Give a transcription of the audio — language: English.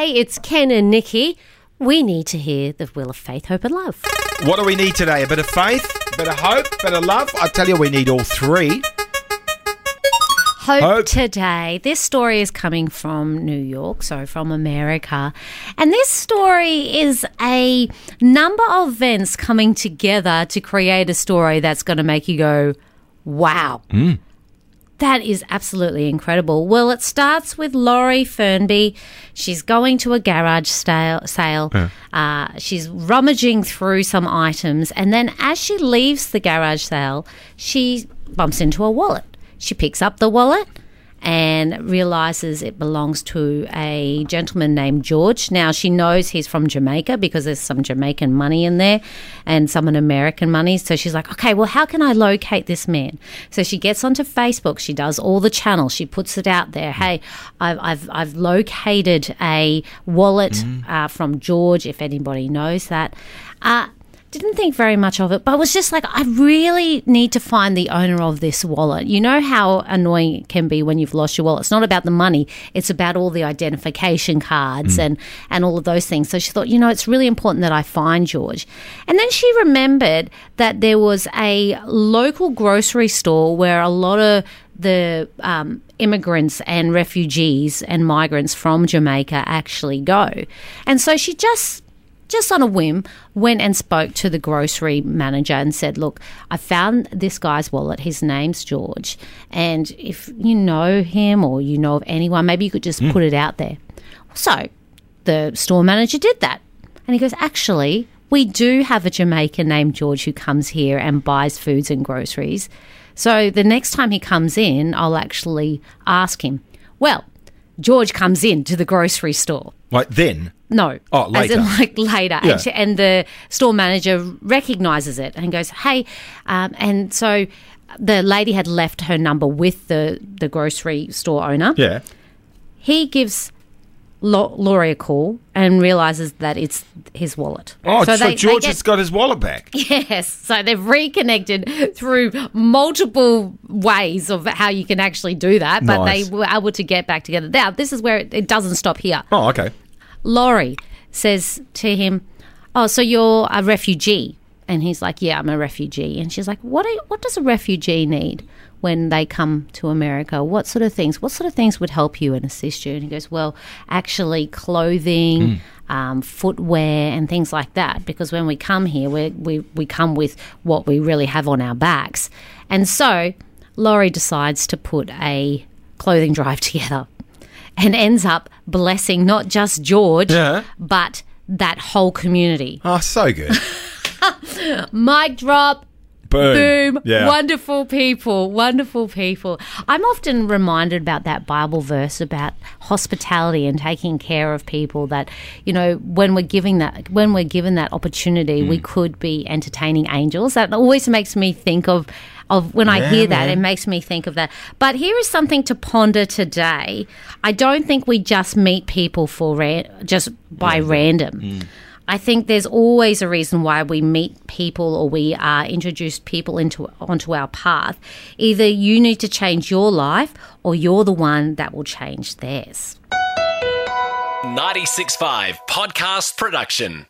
Hey, it's Ken and Nikki. We need to hear the will of faith, hope, and love. What do we need today? A bit of faith, a bit of hope, a bit of love? I tell you, we need all three. Hope, Hope. today. This story is coming from New York, so from America. And this story is a number of events coming together to create a story that's going to make you go, wow. Hmm. That is absolutely incredible. Well, it starts with Laurie Fernby. She's going to a garage sale. sale. Uh, she's rummaging through some items, and then as she leaves the garage sale, she bumps into a wallet. She picks up the wallet and realizes it belongs to a gentleman named George. Now she knows he's from Jamaica because there's some Jamaican money in there and some American money. So she's like, okay, well, how can I locate this man? So she gets onto Facebook. She does all the channels. She puts it out there. Hey, I've I've, I've located a wallet uh, from George. If anybody knows that. Uh, didn't think very much of it, but was just like, I really need to find the owner of this wallet. You know how annoying it can be when you've lost your wallet. It's not about the money; it's about all the identification cards and and all of those things. So she thought, you know, it's really important that I find George. And then she remembered that there was a local grocery store where a lot of the um, immigrants and refugees and migrants from Jamaica actually go. And so she just just on a whim, went and spoke to the grocery manager and said, Look, I found this guy's wallet. His name's George. And if you know him or you know of anyone, maybe you could just hmm. put it out there. So the store manager did that. And he goes, Actually, we do have a Jamaican named George who comes here and buys foods and groceries. So the next time he comes in, I'll actually ask him. Well, George comes in to the grocery store. Right then, No. Oh, As in, like later. Yeah. And, the store manager recognizes it and goes, hey. Um, and so the lady had left her number with the, the grocery store owner. yeah. He gives Laurie a call and realizes that it's his wallet. Oh, so, they- they George get- has got his wallet back. Yes. So they've reconnected through multiple ways of how you can actually do that, but Nice. they were able to get back together. Now, this is where it, it doesn't stop here. Oh, okay. Laurie says to him, "Oh, so you're a refugee?" And he's like, "Yeah, I'm a refugee." And she's like, "What? Are, what does a refugee need when they come to America? What sort of things? What sort of things would help you and assist you?" And he goes, "Well, actually, clothing." Um, footwear and things like that because when we come here we, we, we come with what we really have on our backs and so Laurie decides to put a clothing drive together and ends up blessing not just George, Yeah. but that whole community. Oh, so good. Mic drop. Boom. Boom. Yeah. Wonderful people. Wonderful people. I'm often reminded about that Bible verse about hospitality and taking care of people that, you know, when we're giving that when we're given that opportunity, Mm. we could be entertaining angels. That always makes me think of of when I hear that, man. it makes me think of that. But here is something to ponder today. I don't think we just meet people for ran- just by random. Mm. I think there's always a reason why we meet people or we are introduced people into onto our path. Either you need to change your life or you're the one that will change theirs. 96.5 Podcast Production.